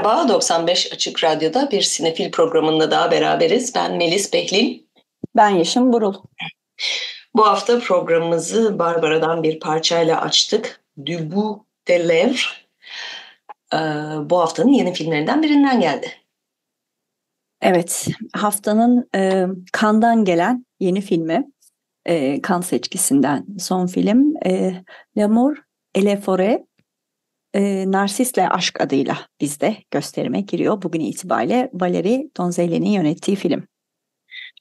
Merhaba, 95 Açık Radyo'da bir sinefil programında daha beraberiz. Ben Melis Behlil. Ben Yeşim Burul. Bu hafta programımızı Barbara'dan bir parçayla açtık. Du bout de lèvres. Ee, bu haftanın yeni filmlerinden birinden geldi. Evet, haftanın e, Kan'dan gelen yeni filmi. E, kan seçkisinden son film. E, L'amour et les forêts e, Narsis'le Aşk adıyla bizde gösterime giriyor. Bugün itibariyle Valeri Donzelli'nin yönettiği film.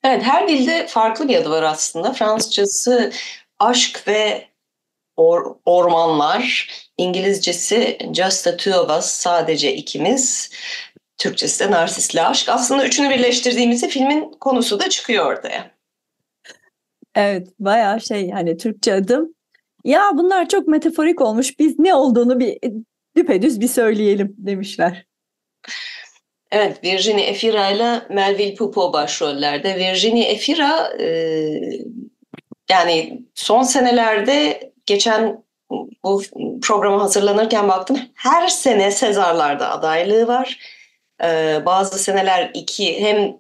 Evet her dilde farklı bir adı var aslında. Fransızcası aşk ve or, ormanlar. İngilizcesi Just the Two of Us sadece ikimiz. Türkçesi de Narsis'le Aşk. Aslında üçünü birleştirdiğimizde filmin konusu da çıkıyor ortaya. Evet bayağı şey hani Türkçe adım ya bunlar çok metaforik olmuş biz ne olduğunu bir düpedüz bir söyleyelim demişler. Evet, Virginie Efira ile Melville Poupeau başrollerde. Virginie Efira e, yani son senelerde geçen bu programa hazırlanırken baktım her sene Sezar'larda adaylığı var. E, bazı seneler iki hem e,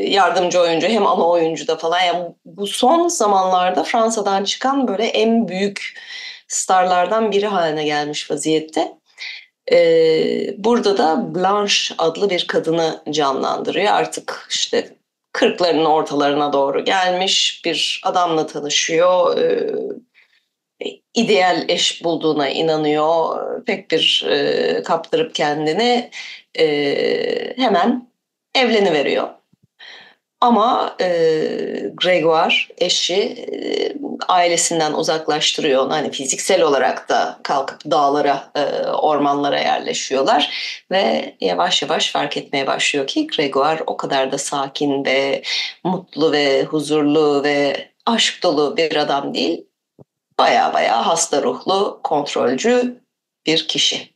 yardımcı oyuncu hem ana oyuncu da falan. Yani bu son zamanlarda Fransa'dan çıkan böyle en büyük starlardan biri haline gelmiş vaziyette. Ee, burada da Blanche adlı bir kadını canlandırıyor. Artık işte kırklarının ortalarına doğru gelmiş bir adamla tanışıyor. Ee, ideal eş bulduğuna inanıyor. Pek bir e, kaptırıp kendini e, hemen evleniveriyor. Ama e, Gregoire eşi e, ailesinden uzaklaştırıyor. Hani fiziksel olarak da kalkıp dağlara, e, ormanlara yerleşiyorlar. Ve yavaş yavaş fark etmeye başlıyor ki Gregoire o kadar da sakin ve mutlu ve huzurlu ve aşk dolu bir adam değil. Baya baya hasta ruhlu, kontrolcü bir kişi.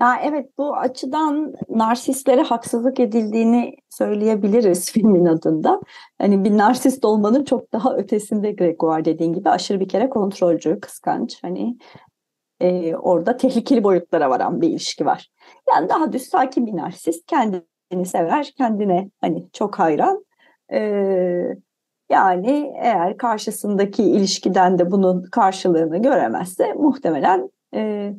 Ya evet bu açıdan narsistlere haksızlık edildiğini söyleyebiliriz filmin adında. Hani bir narsist olmanın çok daha ötesinde Gregoire dediğin gibi aşırı bir kere kontrolcü, kıskanç. Hani e, orada tehlikeli boyutlara varan bir ilişki var. Yani daha düz sakin bir narsist kendini sever, kendine hani çok hayran. E, yani eğer karşısındaki ilişkiden de bunun karşılığını göremezse muhtemelen e,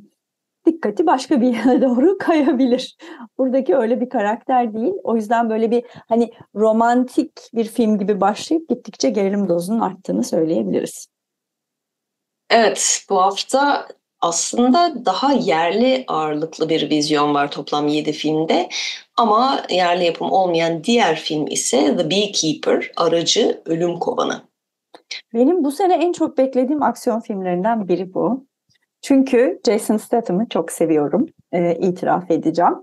dikkati başka bir yere doğru kayabilir. Buradaki öyle bir karakter değil. O yüzden böyle bir hani romantik bir film gibi başlayıp gittikçe gerilim dozunun arttığını söyleyebiliriz. Evet, bu hafta aslında daha yerli ağırlıklı bir vizyon var toplam 7 filmde. Ama yerli yapım olmayan diğer film ise The Beekeeper, Aracı Ölüm Kovanı. Benim bu sene en çok beklediğim aksiyon filmlerinden biri bu. Çünkü Jason Statham'ı çok seviyorum, e, itiraf edeceğim.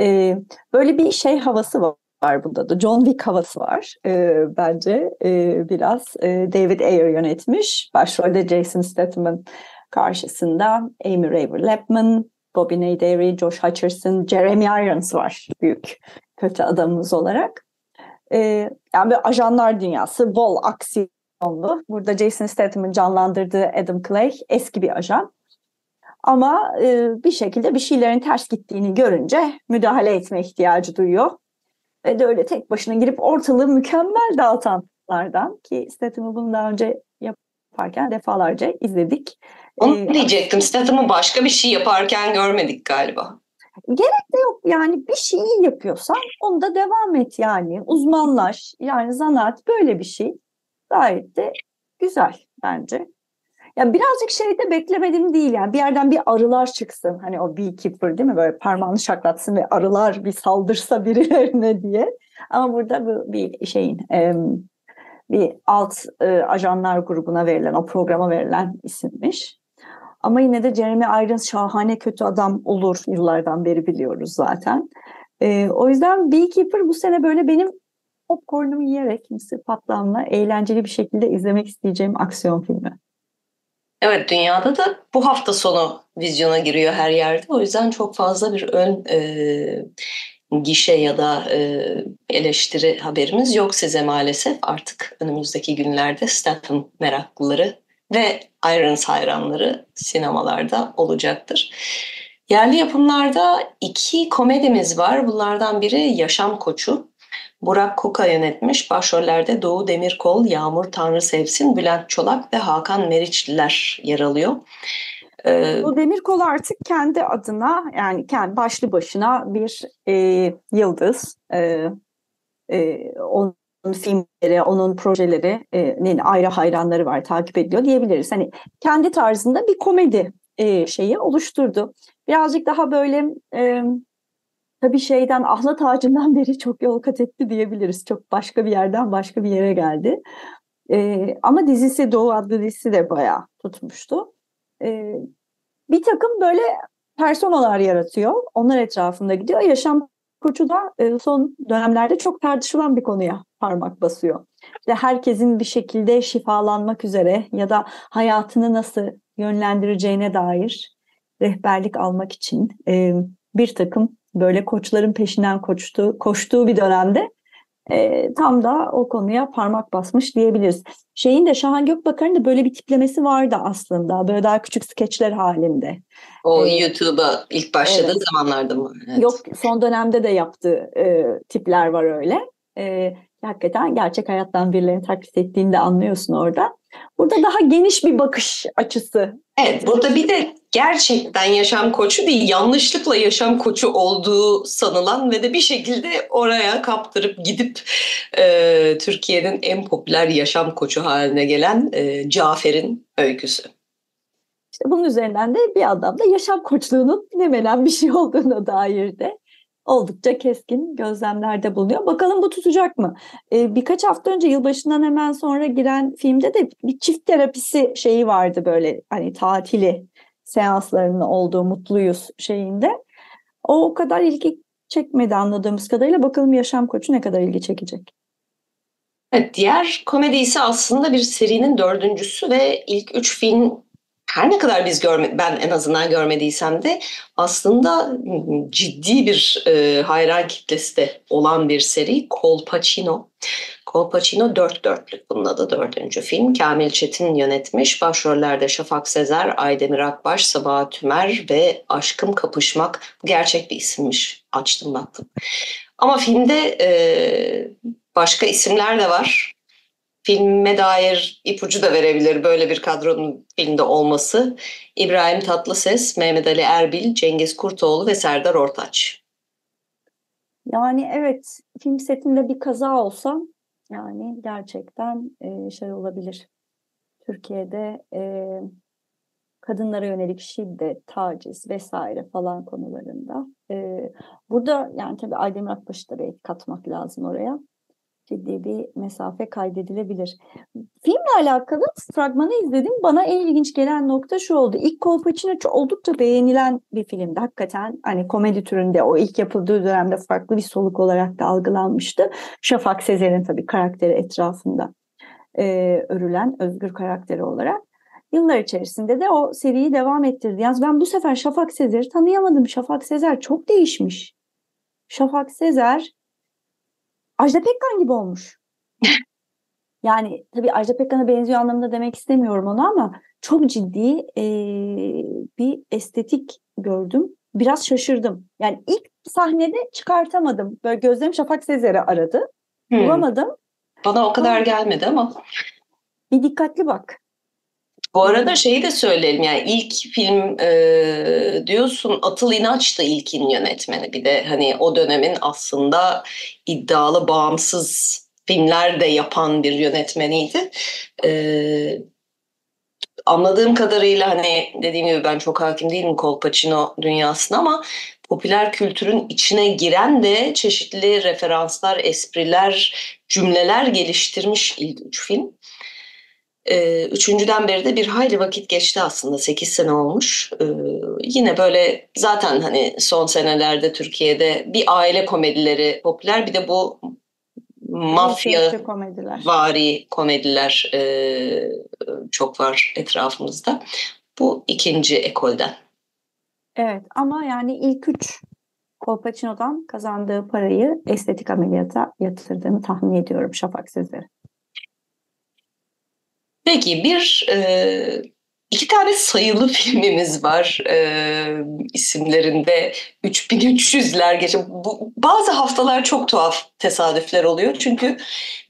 E, böyle bir şey havası var var bunda da. John Wick havası var e, bence. E, biraz e, David Ayer yönetmiş. Başrolde Jason Statham'ın karşısında Amy Raver Lapman, Bobby Naderi, Josh Hutcherson, Jeremy Irons var büyük kötü adamımız olarak. E, yani bir ajanlar dünyası, bol aksiyonlu. Burada Jason Statham'ın canlandırdığı Adam Clay eski bir ajan. Ama e, bir şekilde bir şeylerin ters gittiğini görünce müdahale etme ihtiyacı duyuyor. Ve de öyle tek başına girip ortalığı mükemmel dağıtanlardan ki Statham'ı bunu daha önce yaparken defalarca izledik. Onu ee, diyecektim. Statham'ı başka bir şey yaparken görmedik galiba. Gerek de yok yani bir şeyi yapıyorsan onda devam et yani uzmanlaş yani zanaat böyle bir şey gayet de güzel bence. Ya birazcık şey de beklemedim değil yani bir yerden bir arılar çıksın hani o beekeeper değil mi böyle parmağını şaklatsın ve arılar bir saldırsa birilerine diye. Ama burada bu bir şeyin e, bir alt e, ajanlar grubuna verilen o programa verilen isimmiş. Ama yine de Jeremy Irons şahane kötü adam olur yıllardan beri biliyoruz zaten. E, o yüzden Beekeeper bu sene böyle benim popcornumu yiyerek mısır patlağımla eğlenceli bir şekilde izlemek isteyeceğim aksiyon filmi. Evet dünyada da bu hafta sonu vizyona giriyor her yerde. O yüzden çok fazla bir ön e, gişe ya da e, eleştiri haberimiz yok size maalesef. Artık önümüzdeki günlerde Statham meraklıları ve Irons hayranları sinemalarda olacaktır. Yerli yapımlarda iki komedimiz var. Bunlardan biri Yaşam Koçu. Burak Kuka yönetmiş. Başrollerde Doğu Demirkol, Yağmur Tanrı Sevsin, Bülent Çolak ve Hakan Meriçliler yer alıyor. Ee, Bu Demirkol artık kendi adına yani kendi başlı başına bir e, yıldız. E, e, onun filmleri, onun projeleri e, ayrı hayranları var, takip ediyor diyebiliriz. Hani kendi tarzında bir komedi e, şeyi oluşturdu. Birazcık daha böyle e, tabii şeyden ahlat ağacından beri çok yol kat etti diyebiliriz. Çok başka bir yerden başka bir yere geldi. E, ama dizisi Doğu adlı dizisi de bayağı tutmuştu. E, bir takım böyle personalar yaratıyor. Onlar etrafında gidiyor. Yaşam koçu da e, son dönemlerde çok tartışılan bir konuya parmak basıyor. İşte herkesin bir şekilde şifalanmak üzere ya da hayatını nasıl yönlendireceğine dair rehberlik almak için e, bir takım böyle koçların peşinden koştuğu, koştuğu bir dönemde e, tam da o konuya parmak basmış diyebiliriz. Şeyin de Şahan Gökbakar'ın da böyle bir tiplemesi vardı aslında. Böyle daha küçük skeçler halinde. O ee, YouTube'a ilk başladığı evet. zamanlarda mı? Evet. Yok son dönemde de yaptığı e, tipler var öyle. E, hakikaten gerçek hayattan birilerini taklit ettiğini de anlıyorsun orada. Burada daha geniş bir bakış açısı. Evet burada bir de gerçekten yaşam koçu değil yanlışlıkla yaşam koçu olduğu sanılan ve de bir şekilde oraya kaptırıp gidip e, Türkiye'nin en popüler yaşam koçu haline gelen e, Cafer'in öyküsü. İşte bunun üzerinden de bir adam da yaşam koçluğunun bilemelen bir şey olduğuna dair de oldukça keskin gözlemlerde bulunuyor. Bakalım bu tutacak mı? Ee, birkaç hafta önce yılbaşından hemen sonra giren filmde de bir çift terapisi şeyi vardı böyle hani tatili seanslarının olduğu mutluyuz şeyinde. O o kadar ilgi çekmedi anladığımız kadarıyla. Bakalım Yaşam Koçu ne kadar ilgi çekecek. Evet, diğer komedi ise aslında bir serinin dördüncüsü ve ilk üç film her ne kadar biz görme, ben en azından görmediysem de aslında ciddi bir e, hayran kitlesi de olan bir seri Colpacino. Colpacino dört dörtlük bunun adı dördüncü film. Kamil Çetin yönetmiş. Başrollerde Şafak Sezer, Aydemir Akbaş, Sabahat Tümer ve Aşkım Kapışmak. Gerçek bir isimmiş. Açtım baktım. Ama filmde e, başka isimler de var filme dair ipucu da verebilir böyle bir kadronun filmde olması. İbrahim Tatlıses, Mehmet Ali Erbil, Cengiz Kurtoğlu ve Serdar Ortaç. Yani evet film setinde bir kaza olsa yani gerçekten e, şey olabilir. Türkiye'de e, kadınlara yönelik şiddet, taciz vesaire falan konularında. E, burada yani tabii Aydemir Akbaş'ı da bir katmak lazım oraya ciddi bir mesafe kaydedilebilir. Filmle alakalı fragmanı izledim. Bana en ilginç gelen nokta şu oldu. İlk Kolpaçino oldukça beğenilen bir filmdi. Hakikaten hani komedi türünde o ilk yapıldığı dönemde farklı bir soluk olarak da algılanmıştı. Şafak Sezer'in tabii karakteri etrafında e, örülen özgür karakteri olarak. Yıllar içerisinde de o seriyi devam ettirdi. Yalnız ben bu sefer Şafak Sezer'i tanıyamadım. Şafak Sezer çok değişmiş. Şafak Sezer Ajda Pekkan gibi olmuş. yani tabii Ajda Pekkan'a benziyor anlamında demek istemiyorum onu ama çok ciddi e, bir estetik gördüm. Biraz şaşırdım. Yani ilk sahnede çıkartamadım. Böyle gözlerim Şafak Sezer'i aradı. Hmm. Bulamadım. Bana o kadar gelmedi ama. Bir dikkatli bak. Bu arada şeyi de söyleyelim yani ilk film e, diyorsun Atıl İnaç da ilkin yönetmeni bir de hani o dönemin aslında iddialı bağımsız filmler de yapan bir yönetmeniydi. E, anladığım kadarıyla hani dediğim gibi ben çok hakim değilim Colpacino dünyasına ama popüler kültürün içine giren de çeşitli referanslar, espriler, cümleler geliştirmiş ilk üç film. Ee, üçüncüden beri de bir hayli vakit geçti aslında. Sekiz sene olmuş. Ee, yine böyle zaten hani son senelerde Türkiye'de bir aile komedileri popüler. Bir de bu mafya komediler. vari komediler e, çok var etrafımızda. Bu ikinci ekolden. Evet ama yani ilk üç Kolpaçino'dan kazandığı parayı estetik ameliyata yatırdığını tahmin ediyorum Şafak sizlere. Peki bir e, iki tane sayılı filmimiz var e, isimlerinde 3300'ler geçiyor. Bu, bazı haftalar çok tuhaf tesadüfler oluyor çünkü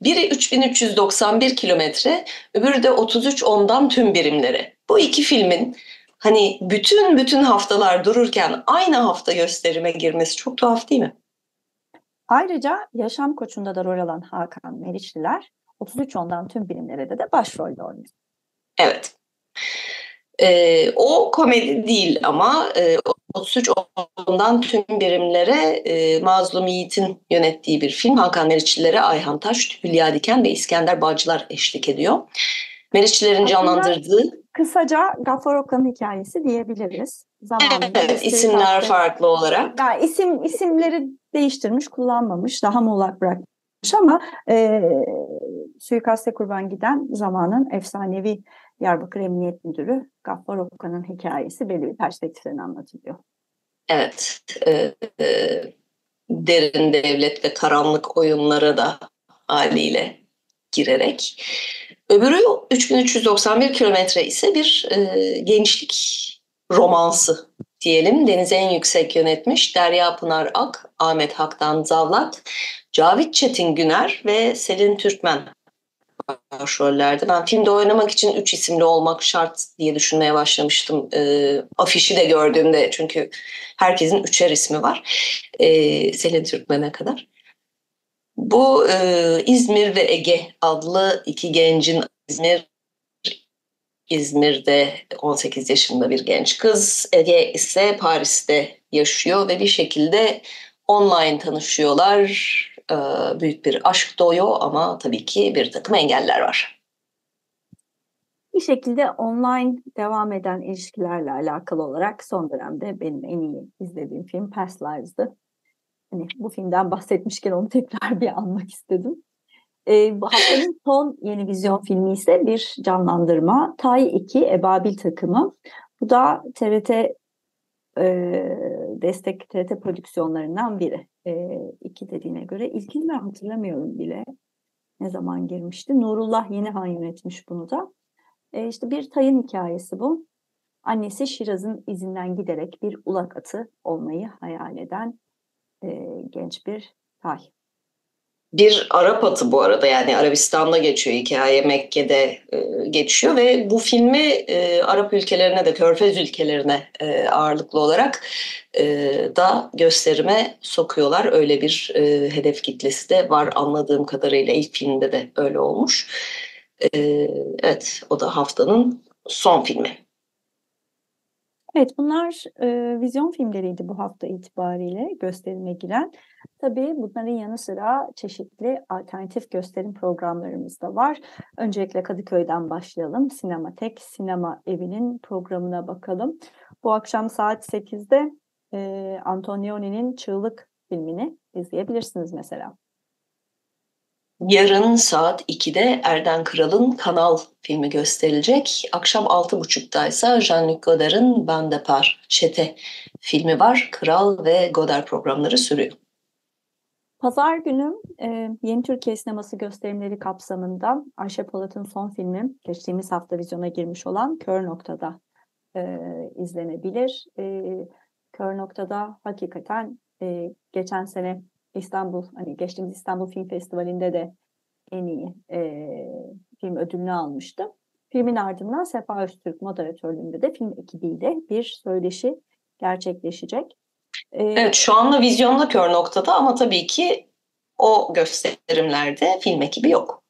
biri 3391 kilometre öbürü de 33 ondan tüm birimleri. Bu iki filmin hani bütün bütün haftalar dururken aynı hafta gösterime girmesi çok tuhaf değil mi? Ayrıca Yaşam Koçu'nda da rol alan Hakan Meriçliler 33 ondan tüm birimlerde de başrolde oynuyor. Evet. Ee, o komedi değil ama e, 33 ondan tüm birimlere e, Mazlum Yiğit'in yönettiği bir film. Hakan Meriçlilere Ayhan Taş, Hülya Diken ve İskender Bağcılar eşlik ediyor. Meriçlilerin canlandırdığı Kısaca Gaffar Okan'ın hikayesi diyebiliriz. Zamanında evet, isimler suikastı- farklı olarak. Yani isim isimleri değiştirmiş, kullanmamış, daha muğlak bırakmış ama e, suikaste kurban giden zamanın efsanevi Diyarbakır Emniyet Müdürü Gaffar Okan'ın hikayesi belli bir perspektiften anlatılıyor. Evet. e, e, derin devlet ve karanlık oyunlara da haliyle girerek. Öbürü 3391 kilometre ise bir e, gençlik romansı diyelim. Deniz en yüksek yönetmiş Derya Pınar Ak, Ahmet Hak'tan Zavlat, Cavit Çetin Güner ve Selin Türkmen başrollerde. Ben filmde oynamak için üç isimli olmak şart diye düşünmeye başlamıştım. E, afişi de gördüğümde çünkü herkesin üçer ismi var. E, Selin Türkmen'e kadar. Bu e, İzmir ve Ege adlı iki gencin İzmir İzmir'de 18 yaşında bir genç kız. Ege ise Paris'te yaşıyor ve bir şekilde online tanışıyorlar. Ee, büyük bir aşk doğuyor ama tabii ki bir takım engeller var. Bir şekilde online devam eden ilişkilerle alakalı olarak son dönemde benim en iyi izlediğim film Past Lives'dı. Hani bu filmden bahsetmişken onu tekrar bir anmak istedim. Bu haftanın son yeni vizyon filmi ise bir canlandırma. Tay 2 Ebabil Takımı. Bu da TRT e, destek TRT prodüksiyonlarından biri. E, iki dediğine göre. İlkini ben hatırlamıyorum bile. Ne zaman girmişti. Nurullah Yenihan yönetmiş bunu da. E, işte bir tayın hikayesi bu. Annesi Şiraz'ın izinden giderek bir ulak atı olmayı hayal eden e, genç bir tay. Bir Arap atı bu arada yani Arabistan'da geçiyor hikaye Mekke'de e, geçiyor ve bu filmi e, Arap ülkelerine de Körfez ülkelerine e, ağırlıklı olarak e, da gösterime sokuyorlar. Öyle bir e, hedef kitlesi de var anladığım kadarıyla ilk filmde de öyle olmuş. E, evet o da haftanın son filmi. Evet bunlar e, vizyon filmleriydi bu hafta itibariyle gösterime giren. Tabii bunların yanı sıra çeşitli alternatif gösterim programlarımız da var. Öncelikle Kadıköy'den başlayalım. Sinematek Sinema Evi'nin programına bakalım. Bu akşam saat 8'de e, Antonioni'nin Çığlık filmini izleyebilirsiniz mesela. Yarın saat 2'de Erden Kral'ın Kanal filmi gösterilecek. Akşam 6.30'da ise Jean-Luc Godard'ın Ben de Par Çete filmi var. Kral ve Godard programları sürüyor. Pazar günü e, Yeni Türkiye Sineması gösterimleri kapsamında Ayşe Polat'ın son filmi geçtiğimiz hafta vizyona girmiş olan Kör Nokta'da e, izlenebilir. E, Kör Nokta'da hakikaten e, geçen sene İstanbul, hani geçtiğimiz İstanbul Film Festivali'nde de en iyi e, film ödülünü almıştı. Filmin ardından Sefa Öztürk moderatörlüğünde de film ekibiyle bir söyleşi gerçekleşecek. E, Evet şu anda vizyonda kör noktada ama tabii ki o gösterimlerde film ekibi yok.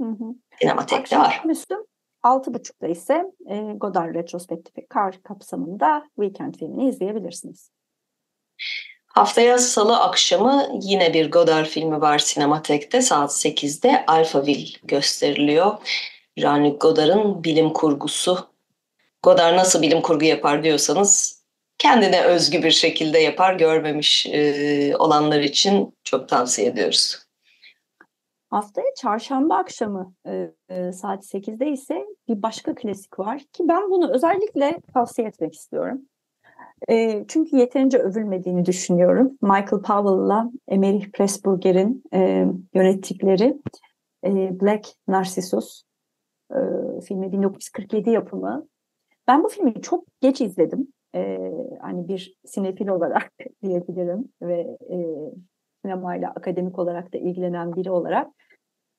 hı hı. Sinematek'te var. Müslüm 6.30'da ise e, Godard Retrospektifi Kar kapsamında Weekend filmini izleyebilirsiniz. Haftaya salı akşamı yine bir Godard filmi var Sinematek'te saat 8'de Alphaville gösteriliyor. Jean-Luc Godard'ın bilim kurgusu. Godard nasıl bilim kurgu yapar diyorsanız kendine özgü bir şekilde yapar görmemiş e, olanlar için çok tavsiye ediyoruz. Haftaya çarşamba akşamı e, e, saat 8'de ise bir başka klasik var ki ben bunu özellikle tavsiye etmek istiyorum. E, çünkü yeterince övülmediğini düşünüyorum. Michael Powell'la Emerich Pressburger'in e, yönettikleri e, Black Narcissus e, filmi 1947 yapımı. Ben bu filmi çok geç izledim. E, hani bir sinefil olarak diyebilirim ve e, sinemayla akademik olarak da ilgilenen biri olarak.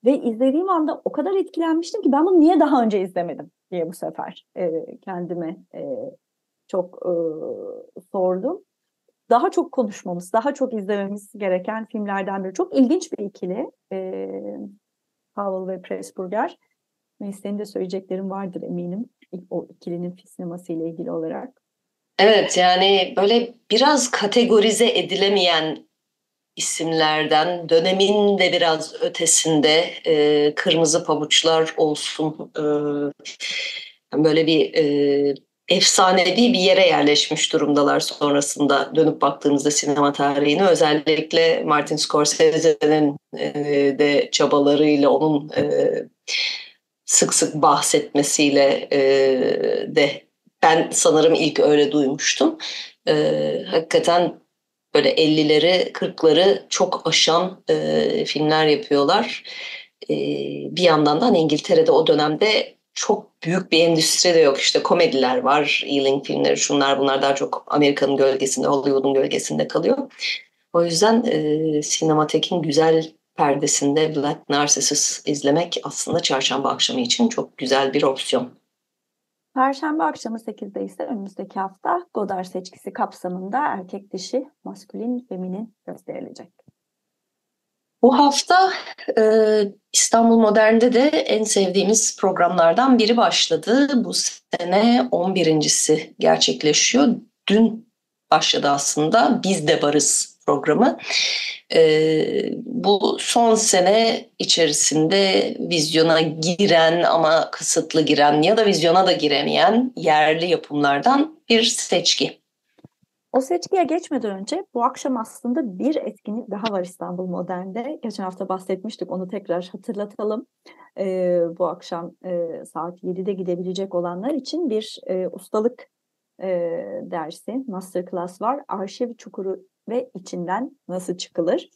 Ve izlediğim anda o kadar etkilenmiştim ki ben bunu niye daha önce izlemedim diye bu sefer e, kendime e, çok e, sordum. Daha çok konuşmamız, daha çok izlememiz gereken filmlerden biri. Çok ilginç bir ikili. E, Powell ve Pressburger. Ve senin de söyleyeceklerin vardır eminim. O ikilinin sineması ile ilgili olarak. Evet yani böyle biraz kategorize edilemeyen isimlerden dönemin de biraz ötesinde e, kırmızı pabuçlar olsun e, böyle bir e, efsanevi bir yere yerleşmiş durumdalar sonrasında dönüp baktığımızda sinema tarihine özellikle Martin Scorsese'nin e, de çabalarıyla onun e, sık sık bahsetmesiyle e, de ben sanırım ilk öyle duymuştum. Hakikaten böyle 50'leri 40'ları çok aşan filmler yapıyorlar. Bir yandan da hani İngiltere'de o dönemde çok büyük bir endüstri de yok. İşte komediler var, Ealing filmleri, şunlar bunlar daha çok Amerika'nın gölgesinde, Hollywood'un gölgesinde kalıyor. O yüzden e, Sinematek'in güzel perdesinde Black Narcissus izlemek aslında çarşamba akşamı için çok güzel bir opsiyon. Perşembe akşamı 8'de ise önümüzdeki hafta Godard seçkisi kapsamında erkek dişi, maskülin, feminin gösterilecek. Bu hafta e, İstanbul Modern'de de en sevdiğimiz programlardan biri başladı. Bu sene 11.si gerçekleşiyor. Dün başladı aslında Biz de Varız programı. E, bu son sene içerisinde vizyona giren ama kısıtlı giren ya da vizyona da giremeyen yerli yapımlardan bir seçki. O seçkiye geçmeden önce bu akşam aslında bir etkinlik daha var İstanbul Modern'de. Geçen hafta bahsetmiştik onu tekrar hatırlatalım. Ee, bu akşam e, saat 7'de gidebilecek olanlar için bir e, ustalık e, dersi, masterclass var. Arşiv çukuru ve içinden nasıl çıkılır?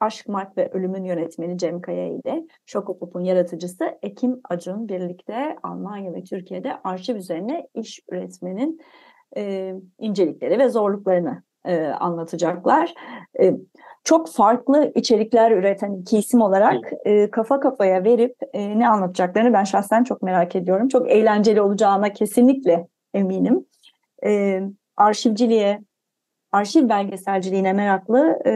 Aşk, Mark ve Ölümün yönetmeni Cem Kaya ile Şokopop'un yaratıcısı Ekim Acun birlikte Almanya ve Türkiye'de arşiv üzerine iş üretmenin e, incelikleri ve zorluklarını e, anlatacaklar. E, çok farklı içerikler üreten iki isim olarak e, kafa kafaya verip e, ne anlatacaklarını ben şahsen çok merak ediyorum. Çok eğlenceli olacağına kesinlikle eminim. E, arşivciliğe, arşiv belgeselciliğine meraklı e,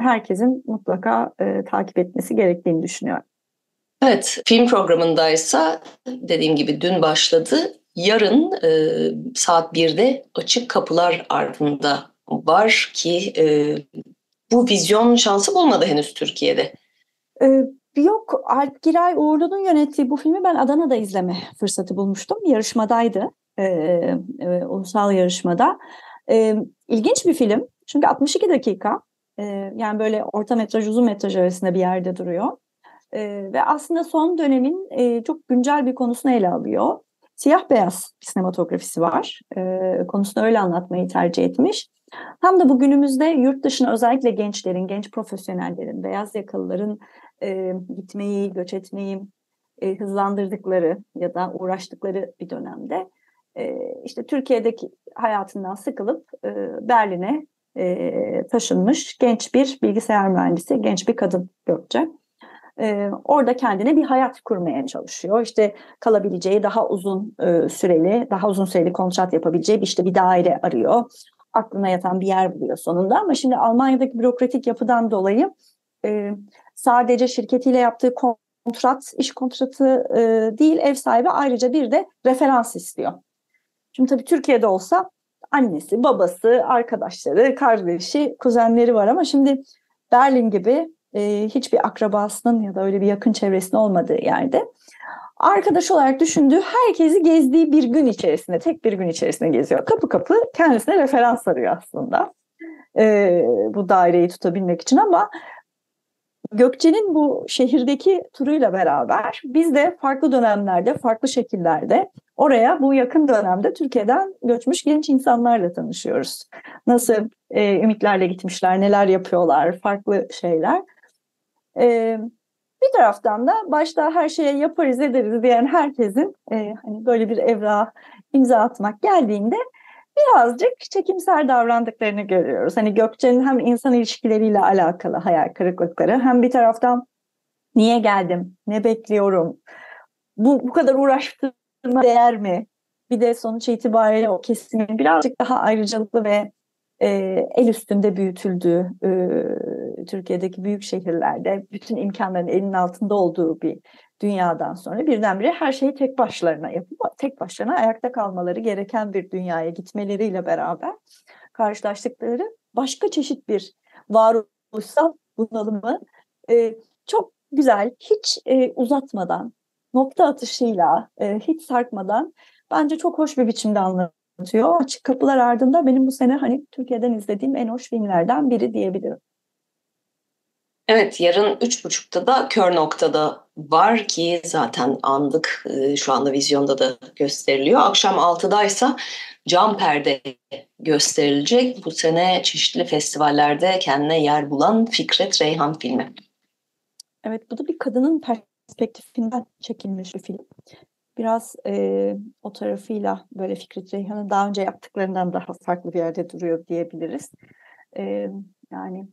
herkesin mutlaka e, takip etmesi gerektiğini düşünüyorum. Evet, film programındaysa dediğim gibi dün başladı. Yarın e, saat 1'de Açık Kapılar ardında var ki e, bu vizyon şansı bulmadı henüz Türkiye'de. Ee, yok, Alp Giray Uğurlu'nun yönettiği bu filmi ben Adana'da izleme fırsatı bulmuştum. Yarışmadaydı, e, e, ulusal yarışmada. E, ilginç bir film çünkü 62 dakika. E, yani böyle orta metraj, uzun metraj arasında bir yerde duruyor. E, ve aslında son dönemin e, çok güncel bir konusunu ele alıyor siyah beyaz bir sinematografisi var. E, konusunu öyle anlatmayı tercih etmiş. Tam da bugünümüzde yurt dışına özellikle gençlerin, genç profesyonellerin, beyaz yakalıların e, gitmeyi, göç etmeyi e, hızlandırdıkları ya da uğraştıkları bir dönemde e, işte Türkiye'deki hayatından sıkılıp e, Berlin'e e, taşınmış genç bir bilgisayar mühendisi, genç bir kadın Gökçe e, orada kendine bir hayat kurmaya çalışıyor. İşte kalabileceği daha uzun e, süreli, daha uzun süreli kontrat yapabileceği işte bir daire arıyor. Aklına yatan bir yer buluyor sonunda ama şimdi Almanya'daki bürokratik yapıdan dolayı e, sadece şirketiyle yaptığı kontrat, iş kontratı e, değil ev sahibi ayrıca bir de referans istiyor. Şimdi tabii Türkiye'de olsa annesi, babası, arkadaşları, kardeşi, kuzenleri var ama şimdi Berlin gibi e, hiçbir akrabasının ya da öyle bir yakın çevresinin olmadığı yerde arkadaş olarak düşündüğü herkesi gezdiği bir gün içerisinde, tek bir gün içerisinde geziyor. Kapı kapı kendisine referans arıyor aslında e, bu daireyi tutabilmek için ama Gökçe'nin bu şehirdeki turuyla beraber biz de farklı dönemlerde, farklı şekillerde oraya bu yakın dönemde Türkiye'den göçmüş genç insanlarla tanışıyoruz. Nasıl e, ümitlerle gitmişler, neler yapıyorlar, farklı şeyler. E, bir taraftan da başta her şeye yaparız ederiz diyen herkesin e, hani böyle bir evra imza atmak geldiğinde birazcık çekimser davrandıklarını görüyoruz. Hani Gökçe'nin hem insan ilişkileriyle alakalı hayal kırıklıkları hem bir taraftan niye geldim, ne bekliyorum, bu, bu kadar uğraştırma değer mi? Bir de sonuç itibariyle o kesimin birazcık daha ayrıcalıklı ve e, el üstünde büyütüldüğü e, Türkiye'deki büyük şehirlerde bütün imkanların elinin altında olduğu bir dünyadan sonra birdenbire her şeyi tek başlarına yapıp tek başlarına ayakta kalmaları gereken bir dünyaya gitmeleriyle beraber karşılaştıkları başka çeşit bir varoluşsal bunalımı e, çok güzel, hiç e, uzatmadan, nokta atışıyla, e, hiç sarkmadan bence çok hoş bir biçimde anlatıyor. Açık Kapılar Ardında benim bu sene hani Türkiye'den izlediğim en hoş filmlerden biri diyebilirim. Evet yarın üç buçukta da kör noktada var ki zaten andık e, şu anda vizyonda da gösteriliyor. Akşam 6'daysa cam perde gösterilecek. Bu sene çeşitli festivallerde kendine yer bulan Fikret Reyhan filmi. Evet bu da bir kadının perspektifinden çekilmiş bir film. Biraz e, o tarafıyla böyle Fikret Reyhan'ın daha önce yaptıklarından daha farklı bir yerde duruyor diyebiliriz. E, yani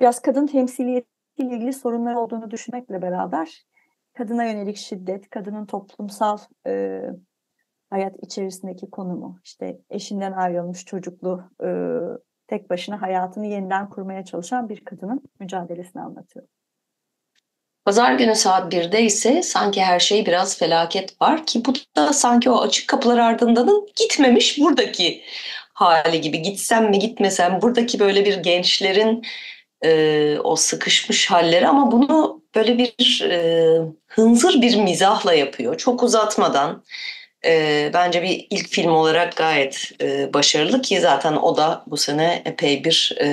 biraz kadın temsiliyetiyle ilgili sorunlar olduğunu düşünmekle beraber kadına yönelik şiddet, kadının toplumsal e, hayat içerisindeki konumu, işte eşinden ayrılmış çocuklu, e, tek başına hayatını yeniden kurmaya çalışan bir kadının mücadelesini anlatıyor. Pazar günü saat 1'de ise sanki her şey biraz felaket var ki bu da sanki o açık kapılar ardındanın gitmemiş buradaki hali gibi. Gitsem mi gitmesem buradaki böyle bir gençlerin e, o sıkışmış halleri ama bunu böyle bir e, hınzır bir mizahla yapıyor. Çok uzatmadan e, bence bir ilk film olarak gayet e, başarılı ki zaten o da bu sene epey bir e,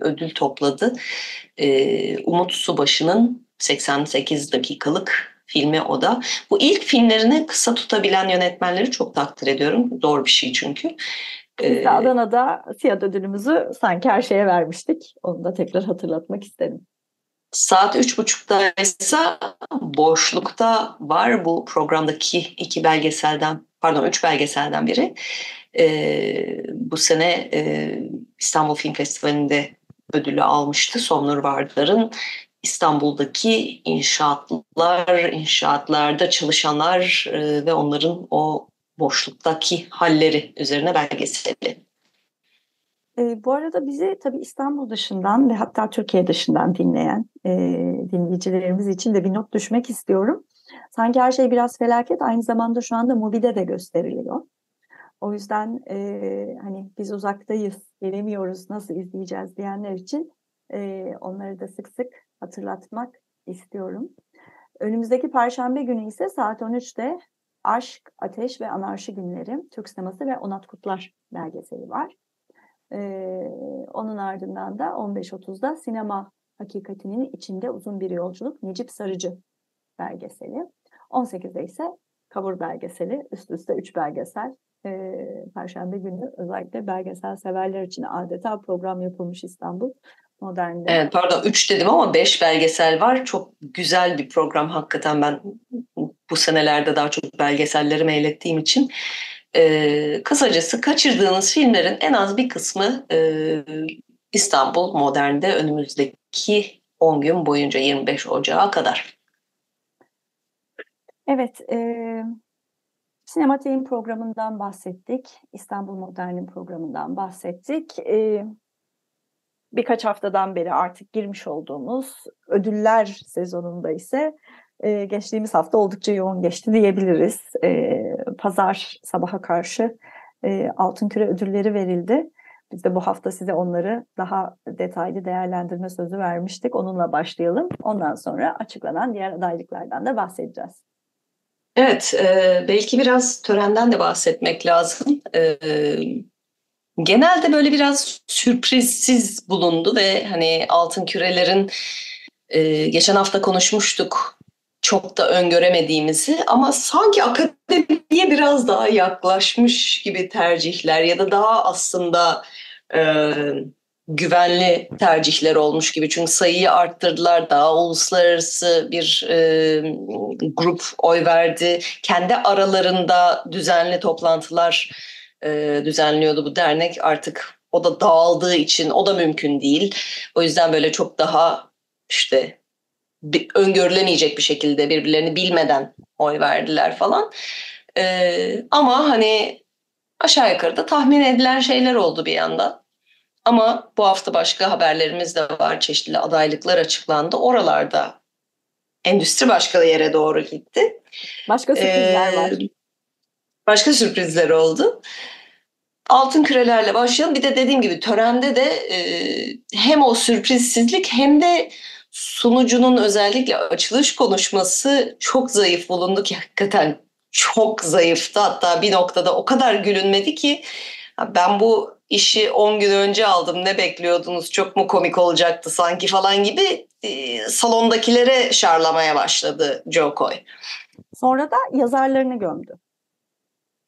ödül topladı. E, Umut Subaşı'nın 88 dakikalık filmi o da. Bu ilk filmlerini kısa tutabilen yönetmenleri çok takdir ediyorum. Zor bir şey çünkü. Biz de Adana'da Siyah ödülümüzü sanki her şeye vermiştik. Onu da tekrar hatırlatmak isterim. Saat üç buçukta ise boşlukta var bu programdaki iki belgeselden pardon üç belgeselden biri. Ee, bu sene e, İstanbul Film Festivali'nde ödülü almıştı. Somnur Vardar'ın İstanbul'daki inşaatlar, inşaatlarda çalışanlar e, ve onların o boşluktaki halleri üzerine belgeseli. E, bu arada bizi tabii İstanbul dışından ve hatta Türkiye dışından dinleyen e, dinleyicilerimiz için de bir not düşmek istiyorum. Sanki her şey biraz felaket aynı zamanda şu anda Mubi'de de gösteriliyor. O yüzden e, hani biz uzaktayız, gelemiyoruz, nasıl izleyeceğiz diyenler için e, onları da sık sık hatırlatmak istiyorum. Önümüzdeki Perşembe günü ise saat 13'te Aşk, Ateş ve Anarşi Günleri Türk Sineması ve Onat Kutlar belgeseli var. Ee, onun ardından da 15.30'da Sinema Hakikatinin içinde uzun bir yolculuk Necip Sarıcı belgeseli. 18'de ise Kabur belgeseli, üst üste 3 belgesel. Ee, Perşembe günü özellikle belgesel severler için adeta program yapılmış İstanbul modernde. Evet pardon 3 dedim ama 5 belgesel var. Çok güzel bir program hakikaten ben bu senelerde daha çok belgeselleri meylettiğim için. Ee, kısacası kaçırdığınız filmlerin en az bir kısmı e, İstanbul Modern'de önümüzdeki 10 gün boyunca 25 Ocağı kadar. Evet, e, Sinematik'in programından bahsettik. İstanbul Modern'in programından bahsettik. E, birkaç haftadan beri artık girmiş olduğumuz ödüller sezonunda ise e, geçtiğimiz hafta oldukça yoğun geçti diyebiliriz. E, Pazar sabaha karşı e, Altın Küre ödülleri verildi. Biz de bu hafta size onları daha detaylı değerlendirme sözü vermiştik. Onunla başlayalım. Ondan sonra açıklanan diğer adaylıklardan da bahsedeceğiz. Evet, e, belki biraz törenden de bahsetmek lazım. E, genelde böyle biraz sürprizsiz bulundu ve hani altın kürelerin e, geçen hafta konuşmuştuk çok da öngöremediğimizi ama sanki akademiye biraz daha yaklaşmış gibi tercihler ya da daha aslında e, güvenli tercihler olmuş gibi. Çünkü sayıyı arttırdılar. Daha uluslararası bir e, grup oy verdi. Kendi aralarında düzenli toplantılar e, düzenliyordu bu dernek. Artık o da dağıldığı için o da mümkün değil. O yüzden böyle çok daha işte bir, öngörülemeyecek bir şekilde birbirlerini bilmeden oy verdiler falan. E, ama hani aşağı yukarı da tahmin edilen şeyler oldu bir yandan. Ama bu hafta başka haberlerimiz de var. Çeşitli adaylıklar açıklandı. Oralarda endüstri başka yere doğru gitti. Başka sürprizler ee, var. Başka sürprizler oldu. Altın kürelerle başlayalım. Bir de dediğim gibi törende de e, hem o sürprizsizlik hem de sunucunun özellikle açılış konuşması çok zayıf bulundu ki hakikaten çok zayıftı. Hatta bir noktada o kadar gülünmedi ki ben bu işi 10 gün önce aldım ne bekliyordunuz çok mu komik olacaktı sanki falan gibi e, salondakilere şarlamaya başladı Joe Coy. Sonra da yazarlarını gömdü.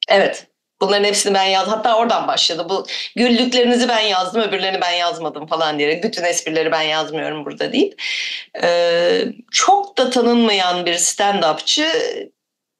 Evet. Bunların hepsini ben yazdım. Hatta oradan başladı. Bu güldüklerinizi ben yazdım, öbürlerini ben yazmadım falan diyerek. Bütün esprileri ben yazmıyorum burada deyip. Ee, çok da tanınmayan bir stand-upçı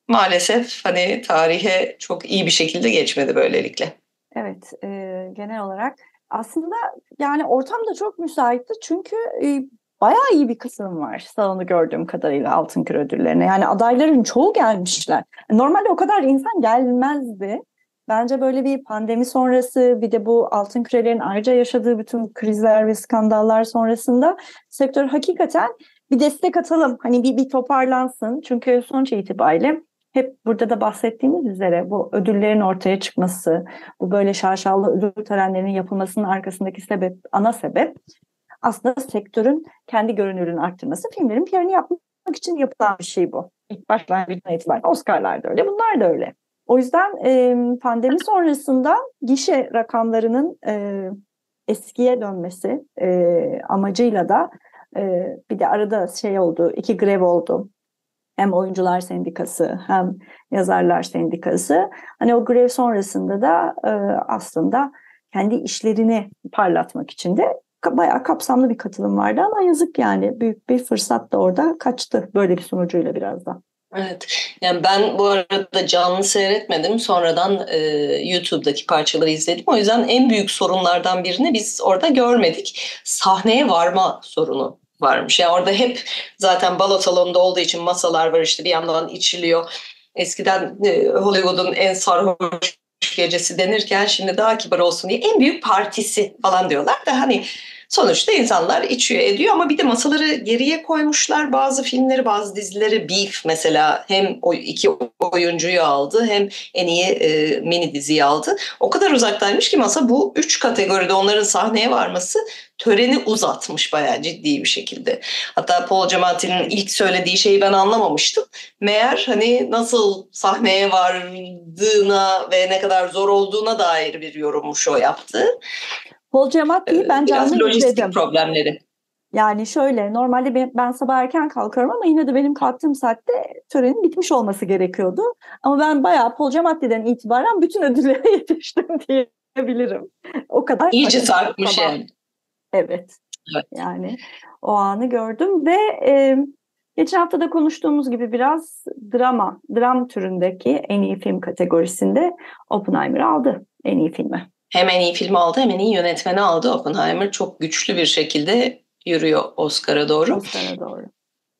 maalesef hani tarihe çok iyi bir şekilde geçmedi böylelikle. Evet, e, genel olarak aslında yani ortam da çok müsaitti çünkü e, bayağı iyi bir kısım var salonu gördüğüm kadarıyla Altın Küre ödüllerine. Yani adayların çoğu gelmişler. Normalde o kadar insan gelmezdi. Bence böyle bir pandemi sonrası bir de bu altın kürelerin ayrıca yaşadığı bütün krizler ve skandallar sonrasında sektör hakikaten bir destek atalım. Hani bir, bir toparlansın. Çünkü sonuç itibariyle hep burada da bahsettiğimiz üzere bu ödüllerin ortaya çıkması, bu böyle şaşalı ödül törenlerinin yapılmasının arkasındaki sebep, ana sebep aslında sektörün kendi görünürlüğünü arttırması, filmlerin PR'ını yapmak için yapılan bir şey bu. İlk başlangıçtan itibaren Oscar'lar da öyle, bunlar da öyle. O yüzden e, pandemi sonrasında gişe rakamlarının e, eskiye dönmesi e, amacıyla da e, bir de arada şey oldu, iki grev oldu hem oyuncular sendikası hem yazarlar sendikası. Hani o grev sonrasında da e, aslında kendi işlerini parlatmak için de bayağı kapsamlı bir katılım vardı ama yazık yani büyük bir fırsat da orada kaçtı böyle bir sunucuyla biraz da. Evet. Yani ben bu arada canlı seyretmedim. Sonradan e, YouTube'daki parçaları izledim. O yüzden en büyük sorunlardan birini biz orada görmedik. Sahneye varma sorunu varmış. Yani orada hep zaten balo salonunda olduğu için masalar var işte bir yandan içiliyor. Eskiden e, Hollywood'un en sarhoş gecesi denirken şimdi daha kibar olsun diye en büyük partisi falan diyorlar da hani Sonuçta insanlar içiyor ediyor ama bir de masaları geriye koymuşlar. Bazı filmleri bazı dizileri Beef mesela hem o iki oyuncuyu aldı hem en iyi e, mini diziyi aldı. O kadar uzaktaymış ki masa bu üç kategoride onların sahneye varması töreni uzatmış bayağı ciddi bir şekilde. Hatta Paul Giamatti'nin ilk söylediği şeyi ben anlamamıştım. Meğer hani nasıl sahneye vardığına ve ne kadar zor olduğuna dair bir yorummuş o yaptı. Paul Giamatti'yi ben canlı Biraz lojistik izledim. problemleri. Yani şöyle normalde ben, sabah erken kalkıyorum ama yine de benim kalktığım saatte törenin bitmiş olması gerekiyordu. Ama ben bayağı Paul Giamatti'den itibaren bütün ödüllere yetiştim diyebilirim. O kadar. İyice sarkmış yani. Evet. evet. Yani o anı gördüm ve e, geçen hafta da konuştuğumuz gibi biraz drama, dram türündeki en iyi film kategorisinde Oppenheimer aldı en iyi filmi. Hem en iyi film aldı hem en iyi yönetmeni aldı. Oppenheimer çok güçlü bir şekilde yürüyor Oscar'a doğru. Oscar'a doğru.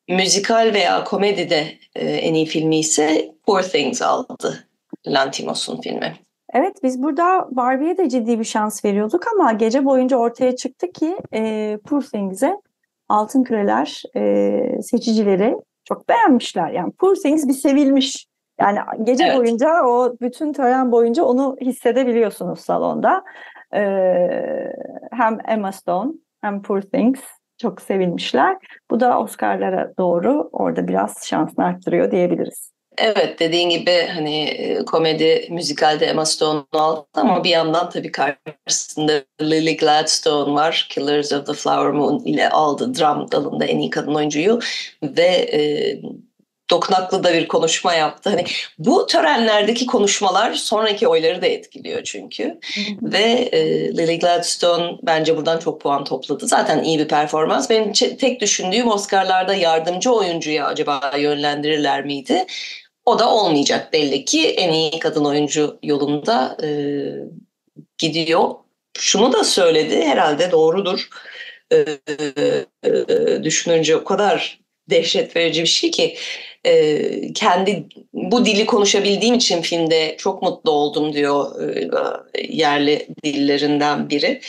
Müzikal veya komedide e, en iyi filmi ise Poor Things aldı. Lantimos'un filmi. Evet biz burada Barbie'ye de ciddi bir şans veriyorduk ama gece boyunca ortaya çıktı ki e, Poor Things'e Altın Küreler e, seçicileri çok beğenmişler. Yani Poor Things bir sevilmiş yani gece evet. boyunca o bütün tören boyunca onu hissedebiliyorsunuz salonda. Ee, hem Emma Stone hem Poor Things çok sevilmişler. Bu da Oscar'lara doğru orada biraz şansını arttırıyor diyebiliriz. Evet dediğin gibi hani e, komedi müzikalde Emma Stone aldı ama bir yandan tabii karşısında Lily Gladstone var. Killers of the Flower Moon ile aldı dram dalında en iyi kadın oyuncuyu ve e, dokunaklı da bir konuşma yaptı. Hani bu törenlerdeki konuşmalar sonraki oyları da etkiliyor çünkü. Ve e, Lily Gladstone bence buradan çok puan topladı. Zaten iyi bir performans. Benim tek düşündüğüm Oscar'larda yardımcı oyuncuya acaba yönlendirirler miydi? O da olmayacak belli ki en iyi kadın oyuncu yolunda e, gidiyor. Şunu da söyledi herhalde doğrudur. E, e, düşününce o kadar dehşet verici bir şey ki e, kendi bu dili konuşabildiğim için filmde çok mutlu oldum diyor e, yerli dillerinden biri.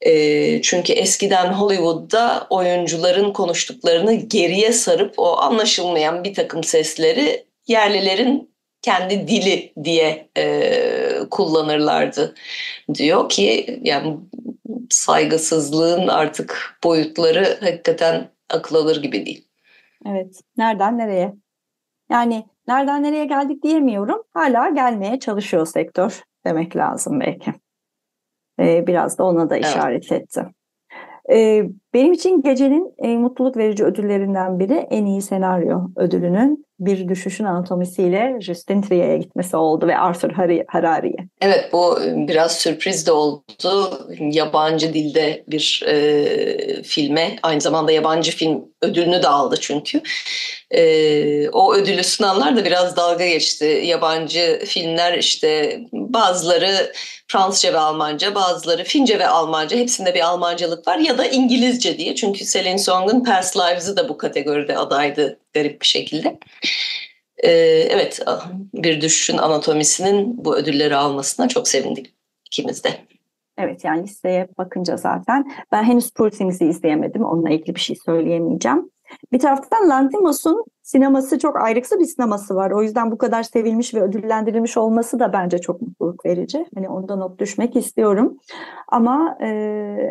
E, çünkü eskiden Hollywood'da oyuncuların konuştuklarını geriye sarıp o anlaşılmayan bir takım sesleri yerlilerin kendi dili diye kullanırlardı diyor ki yani saygısızlığın artık boyutları hakikaten akıl alır gibi değil. Evet. Nereden nereye? Yani nereden nereye geldik diyemiyorum. Hala gelmeye çalışıyor sektör demek lazım belki. Ee, biraz da ona da işaret evet. etti. Ee, benim için gecenin en mutluluk verici ödüllerinden biri en iyi senaryo ödülünün bir düşüşün anatomisiyle Justin Trier'e gitmesi oldu ve Arthur Harari'ye. Evet bu biraz sürpriz de oldu. Yabancı dilde bir e, filme aynı zamanda yabancı film ödülünü de aldı çünkü. E, o ödülü sunanlar da biraz dalga geçti. Yabancı filmler işte bazıları Fransızca ve Almanca, bazıları Fince ve Almanca. Hepsinde bir Almancalık var ya da İngilizce diye. Çünkü Celine Song'un Past Lives'ı da bu kategoride adaydı garip bir şekilde. Ee, evet, bir düşüşün anatomisinin bu ödülleri almasına çok sevindik ikimiz de. Evet yani listeye bakınca zaten ben henüz Things'i izleyemedim. Onunla ilgili bir şey söyleyemeyeceğim. Bir taraftan Lanthimos'un sineması çok ayrıksı bir sineması var. O yüzden bu kadar sevilmiş ve ödüllendirilmiş olması da bence çok mutluluk verici. Hani onda not düşmek istiyorum. Ama e,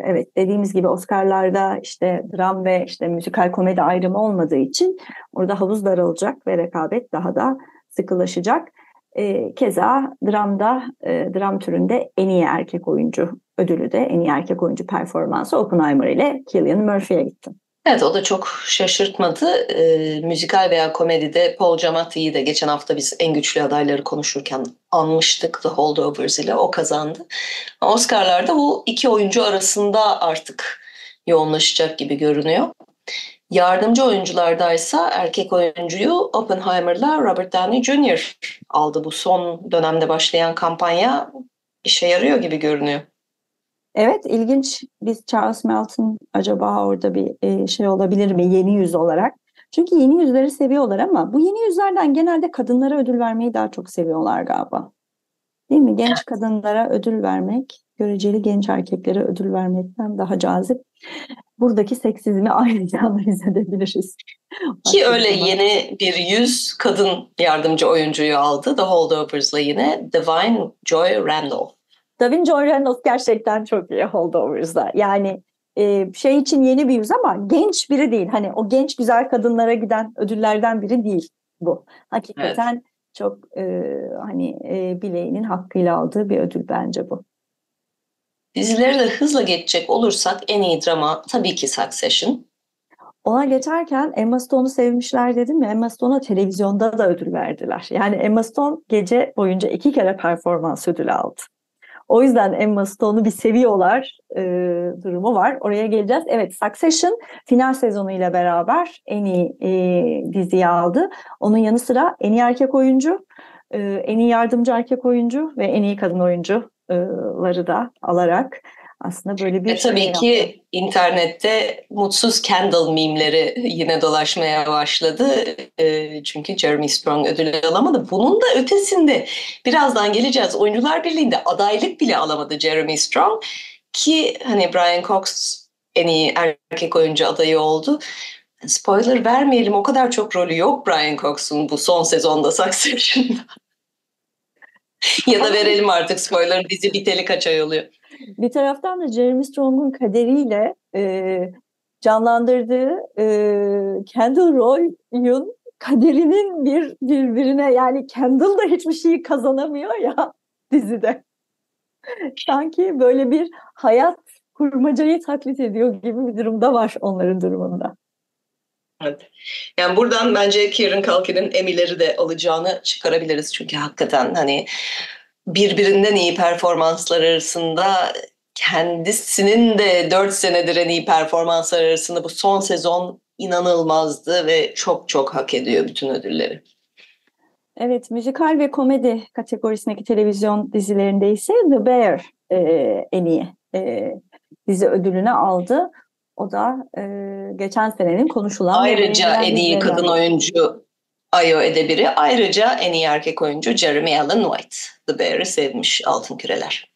evet dediğimiz gibi Oscar'larda işte dram ve işte müzikal komedi ayrımı olmadığı için orada havuz daralacak ve rekabet daha da sıkılaşacak. E, keza dramda, e, dram türünde en iyi erkek oyuncu ödülü de en iyi erkek oyuncu performansı Oppenheimer ile Cillian Murphy'ye gitti. Evet o da çok şaşırtmadı. E, müzikal veya komedide Paul Giamatti'yi de geçen hafta biz en güçlü adayları konuşurken anmıştık The Holdovers ile o kazandı. Oscar'larda bu iki oyuncu arasında artık yoğunlaşacak gibi görünüyor. Yardımcı oyunculardaysa erkek oyuncuyu Oppenheimer'la Robert Downey Jr. aldı. Bu son dönemde başlayan kampanya işe yarıyor gibi görünüyor. Evet ilginç. Biz Charles Melton acaba orada bir e, şey olabilir mi yeni yüz olarak? Çünkü yeni yüzleri seviyorlar ama bu yeni yüzlerden genelde kadınlara ödül vermeyi daha çok seviyorlar galiba. Değil mi? Genç kadınlara ödül vermek, göreceli genç erkeklere ödül vermekten daha cazip. Buradaki seksizmi ayrıca analiz edebiliriz. Ki öyle yeni bir yüz kadın yardımcı oyuncuyu aldı. The Holdovers'la yine Divine Joy Randolph. Davin Joy Reynolds gerçekten çok iyi Holdovers'da. Yani e, şey için yeni bir yüz ama genç biri değil. Hani o genç güzel kadınlara giden ödüllerden biri değil bu. Hakikaten evet. çok e, hani e, bileğinin hakkıyla aldığı bir ödül bence bu. Dizileri de hızla geçecek olursak en iyi drama tabii ki Succession. Ona geçerken Emma Stone'u sevmişler dedim ya Emma Stone'a televizyonda da ödül verdiler. Yani Emma Stone gece boyunca iki kere performans ödülü aldı. O yüzden Emma Stone'u bir seviyorlar e, durumu var. Oraya geleceğiz. Evet Succession final sezonuyla beraber en iyi e, diziyi aldı. Onun yanı sıra en iyi erkek oyuncu, e, en iyi yardımcı erkek oyuncu ve en iyi kadın oyuncuları da alarak aslında böyle bir e, tabii şey ki yaptı. internette mutsuz Kendall mimleri yine dolaşmaya başladı. E, çünkü Jeremy Strong ödülü alamadı. Bunun da ötesinde birazdan geleceğiz. Oyuncular Birliği'nde adaylık bile alamadı Jeremy Strong ki hani Brian Cox en iyi erkek oyuncu adayı oldu. Spoiler vermeyelim o kadar çok rolü yok Brian Cox'un bu son sezonda Succession'da. ya da verelim artık spoiler dizi biteli kaç ay oluyor. Bir taraftan da Jeremy Strong'un kaderiyle e, canlandırdığı e, Kendall Roy'un kaderinin bir birbirine yani Kendall da hiçbir şeyi kazanamıyor ya dizide. Sanki böyle bir hayat kurmacayı taklit ediyor gibi bir durumda var onların durumunda. Evet. Yani buradan bence Kieran Culkin'in emileri de alacağını çıkarabiliriz. Çünkü hakikaten hani birbirinden iyi performanslar arasında kendisinin de 4 senedir en iyi performanslar arasında bu son sezon inanılmazdı ve çok çok hak ediyor bütün ödülleri. Evet, müzikal ve komedi kategorisindeki televizyon dizilerinde ise The Bear e, en iyi e, dizi ödülünü aldı. O da e, geçen senenin konuşulan... Ayrıca en iyi kadın oyuncu Ayo Edebiri, ayrıca en iyi erkek oyuncu Jeremy Allen White. The Bear'ı sevmiş Altın Küreler.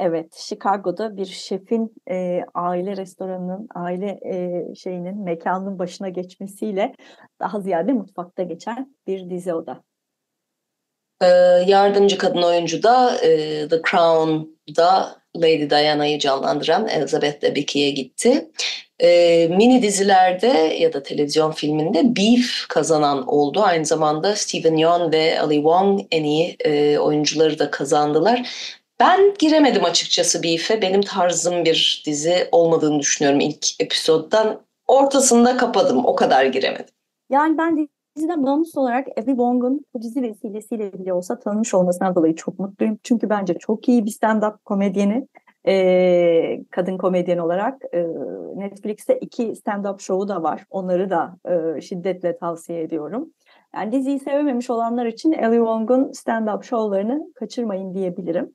Evet, Chicago'da bir şefin e, aile restoranının, aile e, şeyinin, mekanının başına geçmesiyle daha ziyade mutfakta geçen bir dizi o da. Ee, yardımcı kadın oyuncu da e, The Crown'da Lady Diana'yı canlandıran Elizabeth Debicki'ye gitti. E, mini dizilerde ya da televizyon filminde Beef kazanan oldu. Aynı zamanda Stephen Yeun ve Ali Wong en iyi e, oyuncuları da kazandılar. Ben giremedim açıkçası Beef'e. Benim tarzım bir dizi olmadığını düşünüyorum ilk episoddan. Ortasında kapadım. O kadar giremedim. Yani ben diziden bağımsız olarak Abby Wong'un bu dizi vesilesiyle bile olsa tanınmış olmasından dolayı çok mutluyum. Çünkü bence çok iyi bir stand-up komedyeni. Ee, kadın komedyen olarak e, Netflix'te iki stand-up şovu da var. Onları da e, şiddetle tavsiye ediyorum. Yani diziyi sevememiş olanlar için Ellie Wong'un stand-up şovlarını kaçırmayın diyebilirim.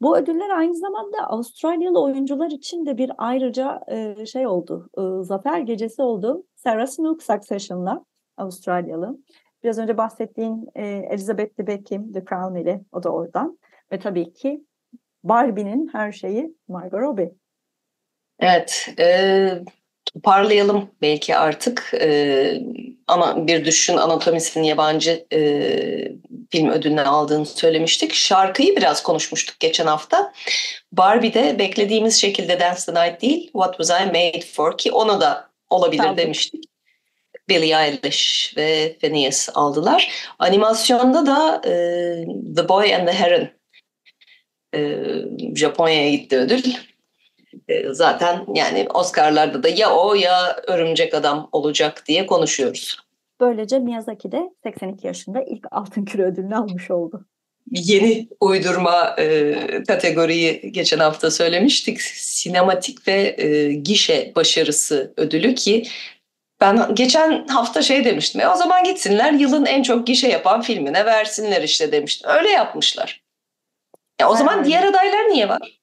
Bu ödüller aynı zamanda Avustralyalı oyuncular için de bir ayrıca e, şey oldu, e, zafer gecesi oldu. Sarah Snook Succession'la Avustralyalı. Biraz önce bahsettiğin e, Elizabeth Debicki, The Crown ile o da oradan. Ve tabii ki Barbie'nin her şeyi Margot Robbie. Evet, e, toparlayalım belki artık. E, ama bir düşün anatomistinin yabancı e, film ödülünü aldığını söylemiştik. Şarkıyı biraz konuşmuştuk geçen hafta. Barbie'de beklediğimiz şekilde Dance the Night değil, What Was I Made For ki ona da olabilir Tabii. demiştik. Billie Eilish ve Phineas aldılar. Animasyonda da e, The Boy and the Heron e, Japonya'ya gitti ödül. E, zaten yani Oscar'larda da ya o ya Örümcek Adam olacak diye konuşuyoruz. Böylece Miyazaki de 82 yaşında ilk Altın Küre ödülünü almış oldu. Yeni uydurma e, kategoriyi geçen hafta söylemiştik. Sinematik ve e, gişe başarısı ödülü ki ben geçen hafta şey demiştim. E o zaman gitsinler yılın en çok gişe yapan filmine versinler işte demiştim. Öyle yapmışlar. E o zaman diğer adaylar niye var?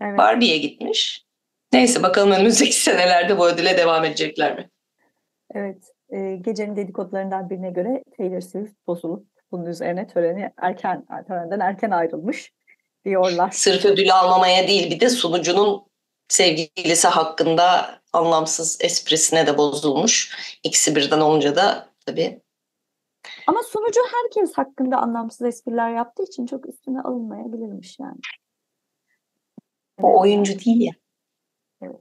Evet. Barbie'ye gitmiş. Neyse bakalım önümüzdeki senelerde bu ödüle devam edecekler mi? Evet. E, gecenin dedikodularından birine göre Taylor Swift bozulup bunun üzerine töreni erken törenden erken ayrılmış diyorlar. Sırf ödül almamaya değil bir de sunucunun sevgilisi hakkında anlamsız esprisine de bozulmuş. İkisi birden olunca da tabii. Ama sunucu herkes hakkında anlamsız espriler yaptığı için çok üstüne alınmayabilirmiş yani. O oyuncu değil ya. Evet.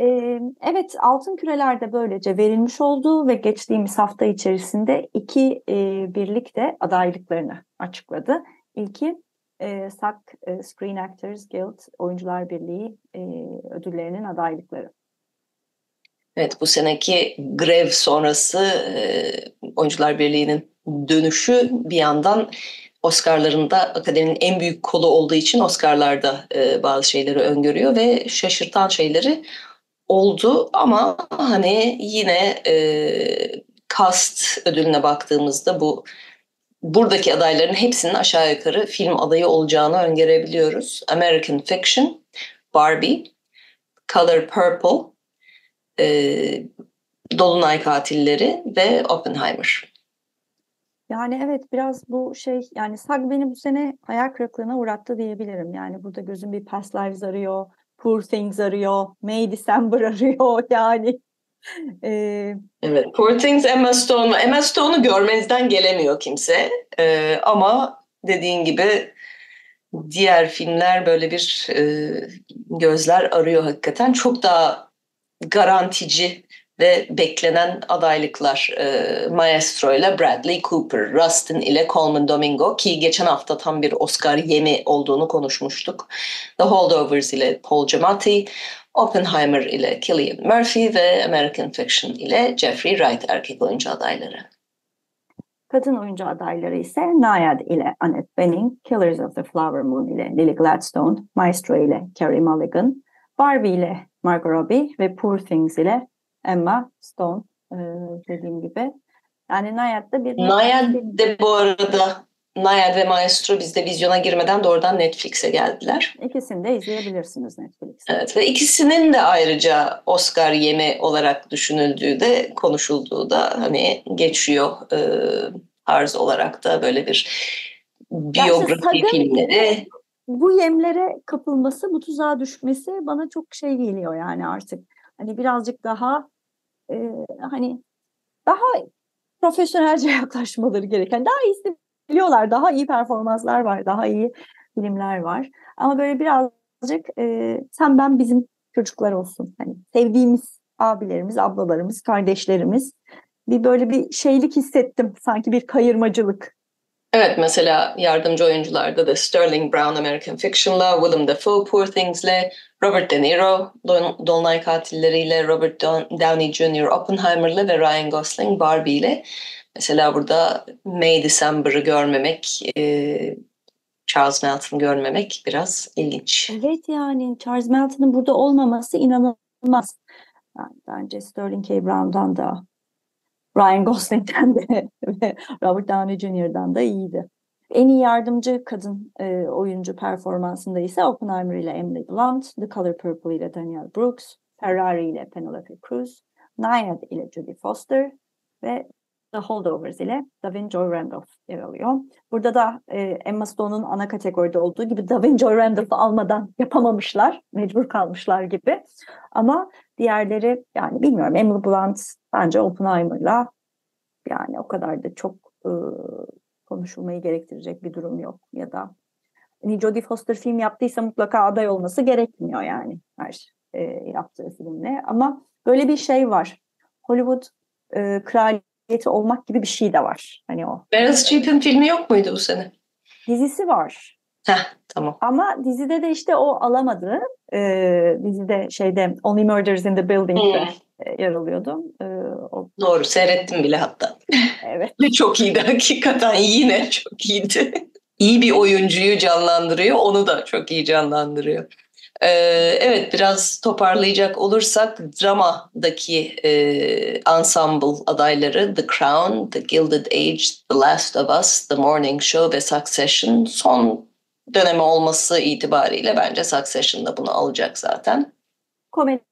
Ee, evet, altın küreler de böylece verilmiş oldu ve geçtiğimiz hafta içerisinde iki e, birlik de adaylıklarını açıkladı. İlki e, SAG e, Screen Actors Guild Oyuncular Birliği e, ödüllerinin adaylıkları. Evet, bu seneki grev sonrası e, Oyuncular Birliği'nin dönüşü bir yandan Oscar'larında akademinin en büyük kolu olduğu için Oscar'larda e, bazı şeyleri öngörüyor ve şaşırtan şeyleri oldu ama hani yine e, cast ödülüne baktığımızda bu buradaki adayların hepsinin aşağı yukarı film adayı olacağını öngörebiliyoruz. American Fiction, Barbie, Color Purple, e, Dolunay Katilleri ve Oppenheimer. Yani evet biraz bu şey yani SAG beni bu sene hayal kırıklığına uğrattı diyebilirim. Yani burada gözüm bir Past Lives arıyor, Poor Things arıyor, May December arıyor yani. Ee, evet, Poor Things Emma Stone. Emma Stone'u görmezden gelemiyor kimse. Ee, ama dediğin gibi diğer filmler böyle bir e, gözler arıyor hakikaten. Çok daha garantici ve beklenen adaylıklar e, Maestro ile Bradley Cooper, Rustin ile Coleman Domingo ki geçen hafta tam bir Oscar yemi olduğunu konuşmuştuk. The Holdovers ile Paul Giamatti, Oppenheimer ile Cillian Murphy ve American Fiction ile Jeffrey Wright erkek oyuncu adayları. Kadın oyuncu adayları ise Nayad ile Annette Bening, Killers of the Flower Moon ile Lily Gladstone, Maestro ile Carey Mulligan, Barbie ile Margot Robbie ve Poor Things ile Emma Stone e, dediğim gibi. Yani Nayad'da bir... Nayad de bu arada Nayad ve Maestro bizde vizyona girmeden doğrudan Netflix'e geldiler. İkisini de izleyebilirsiniz Netflix'te. Evet ve ikisinin de ayrıca Oscar yemi olarak düşünüldüğü de konuşulduğu da hani geçiyor e, tarz olarak da böyle bir biyografi filmleri. Bu yemlere kapılması, bu tuzağa düşmesi bana çok şey geliyor yani artık. Hani birazcık daha e, hani daha profesyonelce yaklaşmaları gereken, daha iyisi biliyorlar, daha iyi performanslar var, daha iyi filmler var. Ama böyle birazcık e, sen ben bizim çocuklar olsun. Hani sevdiğimiz abilerimiz, ablalarımız, kardeşlerimiz bir böyle bir şeylik hissettim. Sanki bir kayırmacılık. Evet mesela yardımcı oyuncularda da Sterling Brown American Fiction'la, Willem Dafoe Poor Things'le, Robert De Niro Don Dolunay Katilleri'yle, Robert Downey Jr. Oppenheimer'la ve Ryan Gosling Barbie'yle. Mesela burada May December'ı görmemek, e, Charles Melton'ı görmemek biraz ilginç. Evet yani Charles Melton'ın burada olmaması inanılmaz. Yani bence Sterling K. Brown'dan da Ryan Gosling'den de ve Robert Downey Jr.'dan da iyiydi. En iyi yardımcı kadın e, oyuncu performansında ise Oppenheimer ile Emily Blunt, The Color Purple ile Danielle Brooks, Ferrari ile Penelope Cruz, Nyad ile Judy Foster ve The Holdovers ile Davin Joy Randolph yer alıyor. Burada da e, Emma Stone'un ana kategoride olduğu gibi Davin Joy Randolph'u almadan yapamamışlar. Mecbur kalmışlar gibi. Ama diğerleri yani bilmiyorum Emily Blunt bence Oppenheimer'la yani o kadar da çok e, konuşulmayı gerektirecek bir durum yok. Ya da hani Jodie Foster film yaptıysa mutlaka aday olması gerekmiyor yani her e, yaptığı filmle. Ama böyle bir şey var. Hollywood e, kraliyeti olmak gibi bir şey de var. Hani o. Meryl Streep'in filmi yok muydu bu sene? Dizisi var. Heh, tamam. Ama dizide de işte o alamadı. Ee, dizide şeyde Only Murders in the Building'de hmm. yer alıyordu. Ee, o... Doğru seyrettim bile hatta. evet. Ve çok iyiydi hakikaten yine çok iyiydi. İyi bir oyuncuyu canlandırıyor onu da çok iyi canlandırıyor. Ee, evet biraz toparlayacak olursak dramadaki e, ensemble adayları The Crown, The Gilded Age, The Last of Us, The Morning Show ve Succession son dönemi olması itibariyle bence Succession da bunu alacak zaten. Komedi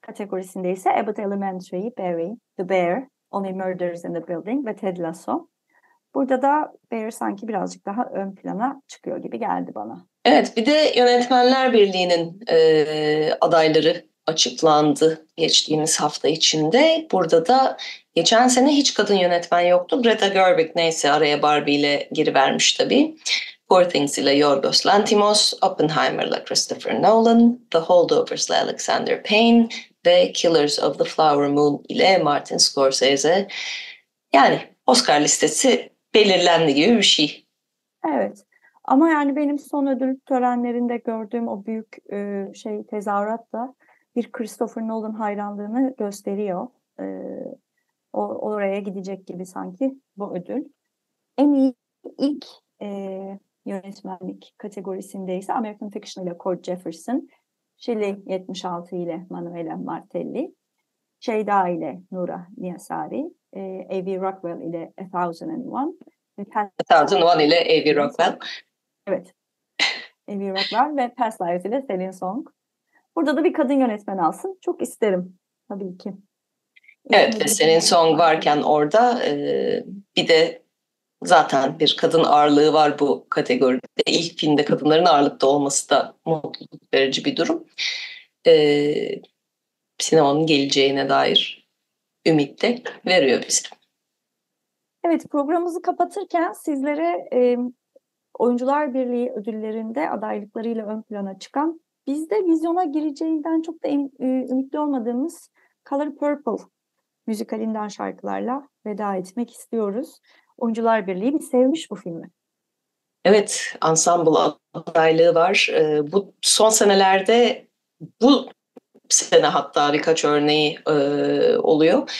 kategorisinde ise Abbott Elementary, Barry, The Bear, Only Murders in the Building ve Ted Lasso. Burada da Bear sanki birazcık daha ön plana çıkıyor gibi geldi bana. Evet bir de Yönetmenler Birliği'nin e, adayları açıklandı geçtiğimiz hafta içinde. Burada da geçen sene hiç kadın yönetmen yoktu. Greta Gerwig neyse araya Barbie ile girivermiş tabii. Poor Things ile Yorgos Lantimos, Oppenheimer ile Christopher Nolan, The Holdovers ile Alexander Payne ve Killers of the Flower Moon ile Martin Scorsese. Yani Oscar listesi belirlendi gibi bir şey. Evet. Ama yani benim son ödül törenlerinde gördüğüm o büyük e, şey tezahürat da bir Christopher Nolan hayranlığını gösteriyor. E, o, oraya gidecek gibi sanki bu ödül. En iyi ilk e, yönetmenlik kategorisinde ise American Fiction ile Cord Jefferson, Shelley 76 ile Manuela Martelli, Şeyda ile Nura Niyasari, e, A.V. Rockwell ile A Thousand and One, A Thousand and One ile A.V. Rockwell. Evet. A.V. Rockwell ve Past Lives ile Celine Song. Burada da bir kadın yönetmen alsın. Çok isterim tabii ki. Evet ve Celine Song varken orada e, bir de zaten bir kadın ağırlığı var bu kategoride. İlk filmde kadınların ağırlıkta olması da mutluluk verici bir durum. Ee, sinemanın geleceğine dair ümit de veriyor bize. Evet programımızı kapatırken sizlere e, Oyuncular Birliği ödüllerinde adaylıklarıyla ön plana çıkan bizde vizyona gireceğinden çok da ümitli olmadığımız Color Purple müzikalinden şarkılarla veda etmek istiyoruz. Oyuncular Birliği bir sevmiş bu filmi. Evet, ensemble adaylığı var. Bu son senelerde bu sene hatta birkaç örneği e, oluyor.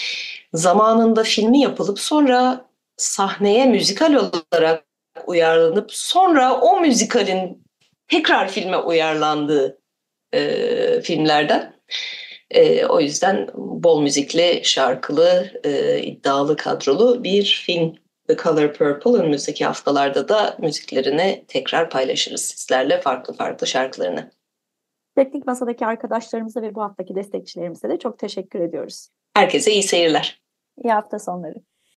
Zamanında filmi yapılıp sonra sahneye müzikal olarak uyarlanıp sonra o müzikalin tekrar filme uyarlandığı e, filmlerden. E, o yüzden bol müzikli, şarkılı, e, iddialı kadrolu bir film The Color Purple önümüzdeki haftalarda da müziklerini tekrar paylaşırız sizlerle farklı farklı şarkılarını. Teknik Masa'daki arkadaşlarımıza ve bu haftaki destekçilerimize de çok teşekkür ediyoruz. Herkese iyi seyirler. İyi hafta sonları.